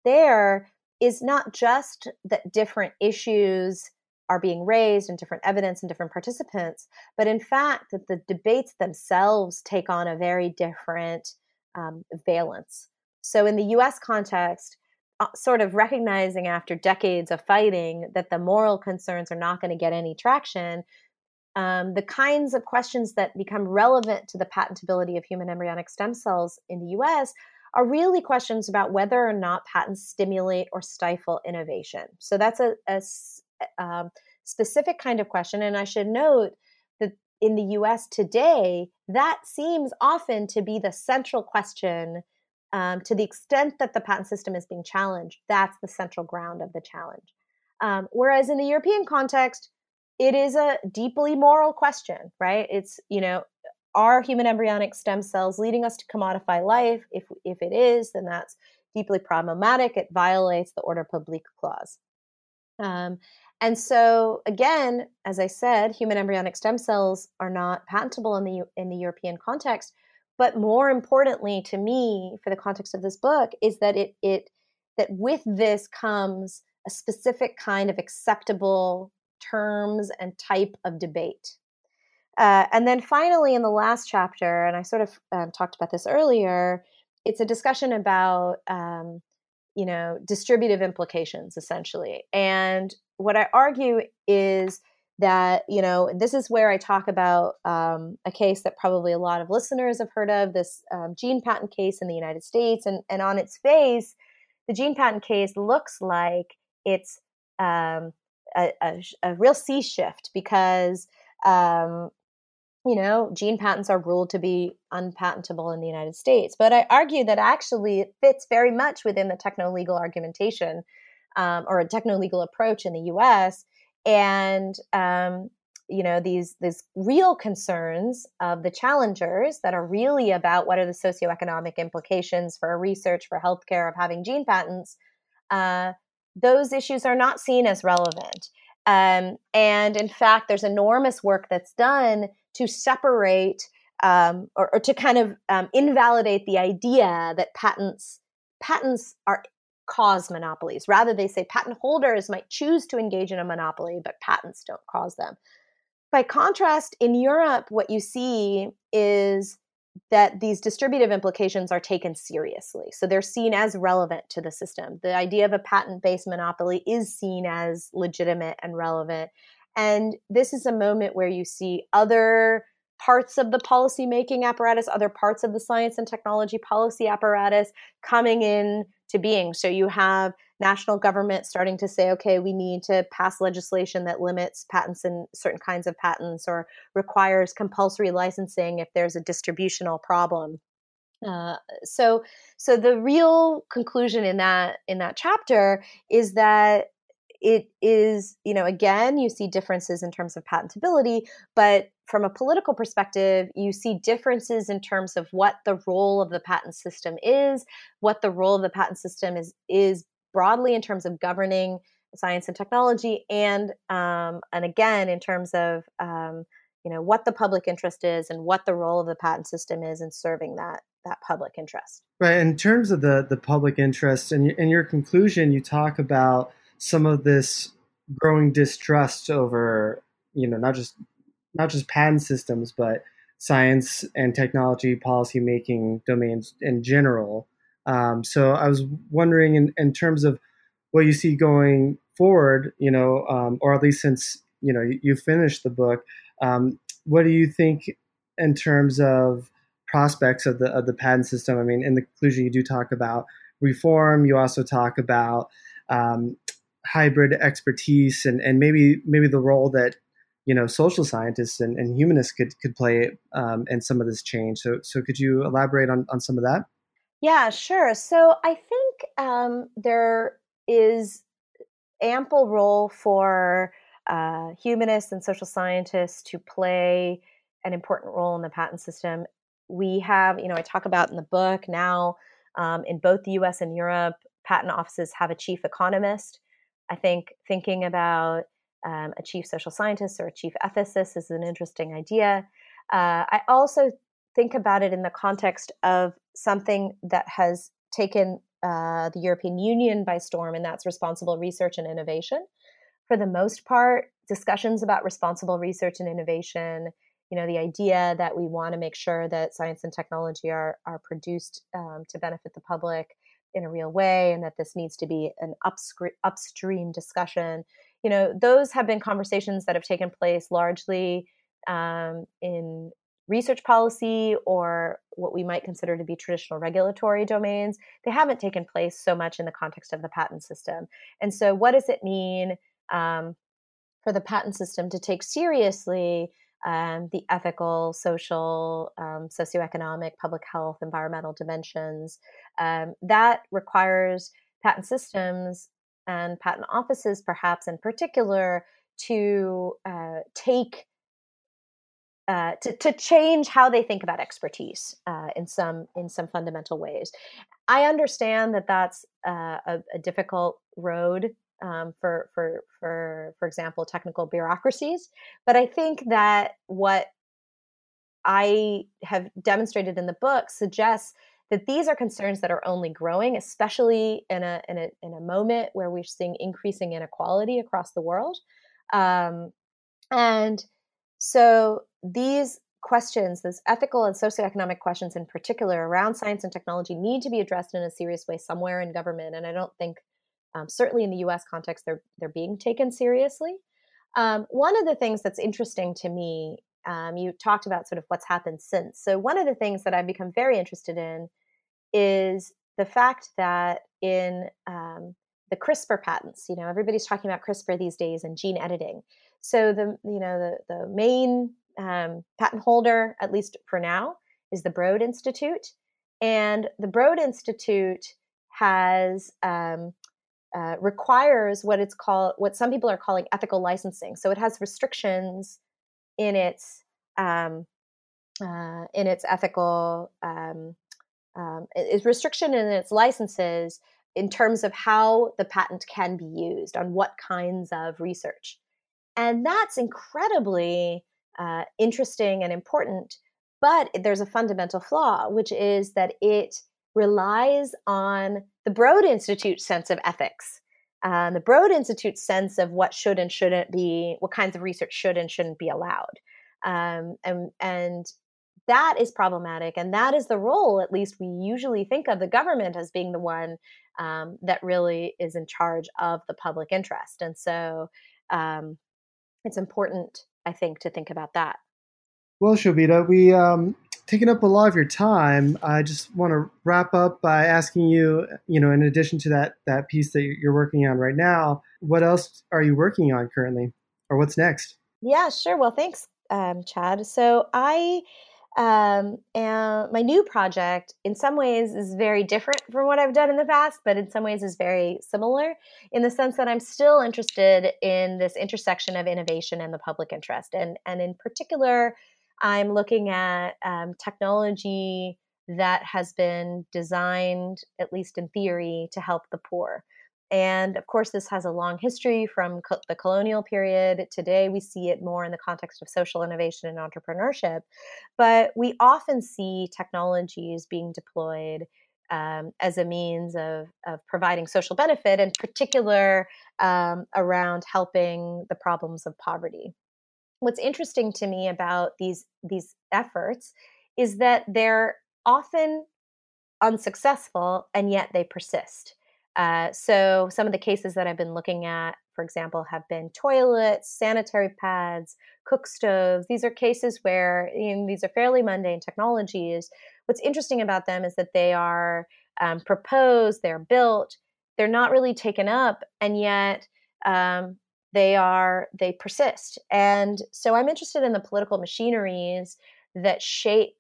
there is not just that different issues are being raised and different evidence and different participants, but in fact that the debates themselves take on a very different um, valence. So, in the US context, uh, sort of recognizing after decades of fighting that the moral concerns are not going to get any traction, um, the kinds of questions that become relevant to the patentability of human embryonic stem cells in the US are really questions about whether or not patents stimulate or stifle innovation. So that's a, a um, specific kind of question. And I should note that in the US today, that seems often to be the central question. Um, to the extent that the patent system is being challenged, that's the central ground of the challenge. Um, whereas in the European context, it is a deeply moral question, right? It's, you know, are human embryonic stem cells leading us to commodify life? If, if it is, then that's deeply problematic. It violates the ordre Public clause. Um, and so, again, as I said, human embryonic stem cells are not patentable in the in the European context. But more importantly, to me, for the context of this book, is that it it that with this comes a specific kind of acceptable terms and type of debate. Uh, and then finally, in the last chapter, and I sort of um, talked about this earlier, it's a discussion about um, you know distributive implications essentially. And what I argue is that you know this is where I talk about um, a case that probably a lot of listeners have heard of this um, gene patent case in the United States, and and on its face, the gene patent case looks like it's um, a, a, a, real sea shift because um, you know, gene patents are ruled to be unpatentable in the United States. But I argue that actually it fits very much within the techno legal argumentation um, or a techno legal approach in the US. And, um, you know, these, these real concerns of the challengers that are really about what are the socioeconomic implications for research, for healthcare of having gene patents, uh, those issues are not seen as relevant. Um, and in fact, there's enormous work that's done to separate um, or, or, to kind of um, invalidate the idea that patents patents are cause monopolies. Rather, they say patent holders might choose to engage in a monopoly, but patents don't cause them. By contrast, in Europe, what you see is that these distributive implications are taken seriously. So they're seen as relevant to the system. The idea of a patent based monopoly is seen as legitimate and relevant. And this is a moment where you see other parts of the policy making apparatus, other parts of the science and technology policy apparatus coming in to being. So you have national government starting to say, okay, we need to pass legislation that limits patents and certain kinds of patents or requires compulsory licensing if there's a distributional problem. Uh, so, so the real conclusion in that in that chapter is that it is, you know, again, you see differences in terms of patentability, but from a political perspective, you see differences in terms of what the role of the patent system is, what the role of the patent system is is broadly in terms of governing science and technology, and um, and again in terms of um, you know what the public interest is and what the role of the patent system is in serving that that public interest. Right. In terms of the the public interest, and in your conclusion, you talk about some of this growing distrust over you know not just not just patent systems but science and technology policy making domains in general. Um, so i was wondering in, in terms of what you see going forward you know um, or at least since you know you, you finished the book um, what do you think in terms of prospects of the of the patent system? I mean in the conclusion you do talk about reform. You also talk about um, hybrid expertise and, and maybe maybe the role that you know social scientists and, and humanists could could play um, in some of this change. So so could you elaborate on, on some of that? Yeah, sure. So I think um, there is ample role for uh, humanists and social scientists to play an important role in the patent system. We have, you know, I talk about in the book now um, in both the US and Europe, patent offices have a chief economist I think thinking about um, a chief social scientist or a chief ethicist is an interesting idea. Uh, I also think about it in the context of something that has taken uh, the European Union by storm, and that's responsible research and innovation. For the most part, discussions about responsible research and innovation, you know, the idea that we want to make sure that science and technology are are produced um, to benefit the public in a real way and that this needs to be an upstream discussion. You know those have been conversations that have taken place largely um, in research policy or what we might consider to be traditional regulatory domains. They haven't taken place so much in the context of the patent system. And so what does it mean um, for the patent system to take seriously um, the ethical, social, um, socioeconomic, public health, environmental dimensions. Um, that requires patent systems and patent offices, perhaps in particular, to uh, take uh, to, to change how they think about expertise uh, in some in some fundamental ways. I understand that that's uh, a, a, difficult road um, for for for for example technical bureaucracies, but I think that what I have demonstrated in the book suggests that these are concerns that are only growing, especially in a in a in a moment where we're seeing increasing inequality across the world, um, and so these questions, those ethical and socioeconomic questions in particular around science and technology, need to be addressed in a serious way somewhere in government. And I don't think, um, certainly in the U.S. context, they're they're being taken seriously. Um, one of the things that's interesting to me um, you talked about sort of what's happened since. So, one of the things that I've become very interested in is the fact that in um, the CRISPR patents, you know, everybody's talking about CRISPR these days and gene editing. So, the you know the the main um, patent holder, at least for now, is the Broad Institute, and the Broad Institute has um, uh, requires what it's called what some people are calling ethical licensing. So it has restrictions in its um, uh, in its ethical um, um, its restriction in its licenses in terms of how the patent can be used on what kinds of research, and that's incredibly uh, interesting and important. But there's a fundamental flaw, which is that it relies on the Broad Institute sense of ethics um, the Broad Institute's sense of what should and shouldn't be, what kinds of research should and shouldn't be allowed. Um, and, and that is problematic. And that is the role, at least we usually think of the government as being the one um, that really is in charge of the public interest. And so um, it's important, I think, to think about that. Well, Shobita, we um, taken up a lot of your time. I just want to wrap up by asking you, you know, in addition to that that piece that you're working on right now, what else are you working on currently, or what's next? Yeah, sure. Well, thanks, um, Chad. So I um, my new project, in some ways, is very different from what I've done in the past, but in some ways is very similar in the sense that I'm still interested in this intersection of innovation and the public interest, and and in particular I'm looking at um, technology that has been designed, at least in theory, to help the poor. And of course, this has a long history from co- the colonial period. Today, we see it more in the context of social innovation and entrepreneurship. But we often see technologies being deployed um, as a means of, of providing social benefit, in particular um, around helping the problems of poverty what's interesting to me about these these efforts is that they're often unsuccessful and yet they persist. Uh, so some of the cases that I've been looking at, for example, have been toilets, sanitary pads, cook stoves. These are cases where you know, these are fairly mundane technologies. What's interesting about them is that they are um, proposed, they're built, they're not really taken up, and yet um, they are they persist. And so i'm interested in the political machineries that shape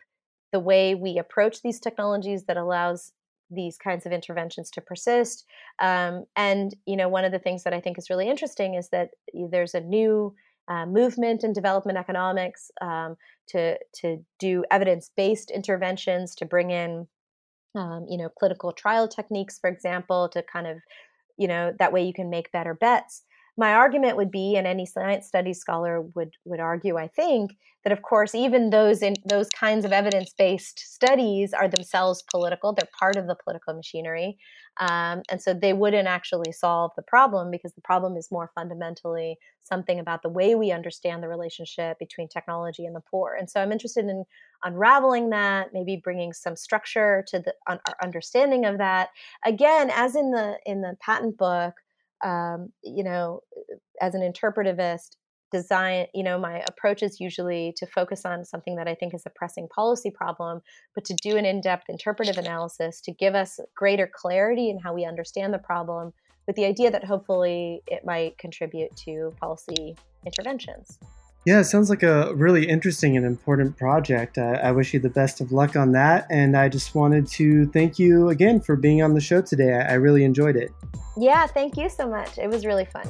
the way we approach these technologies that allows these kinds of interventions to persist. Um, and you know one of the things that i think is really interesting is that there's a new uh, movement in development economics um, to to do evidence-based interventions to bring in um, you know clinical trial techniques for example to kind of you know that way you can make better bets my argument would be, and any science studies scholar would would argue, I think, that of course even those in those kinds of evidence based studies are themselves political. They're part of the political machinery, um, and so they wouldn't actually solve the problem because the problem is more fundamentally something about the way we understand the relationship between technology and the poor. And so I'm interested in unraveling that, maybe bringing some structure to the our understanding of that. Again, as in the in the patent book um, you know, as an interpretivist, design, you know, my approach is usually to focus on something that I think is a pressing policy problem, but to do an in depth interpretive analysis to give us greater clarity in how we understand the problem with the idea that hopefully it might contribute to policy interventions. Yeah, it sounds like a really interesting and important project. Uh, I wish you the best of luck on that. And I just wanted to thank you again for being on the show today. I, I really enjoyed it. Yeah, thank you so much. It was really fun.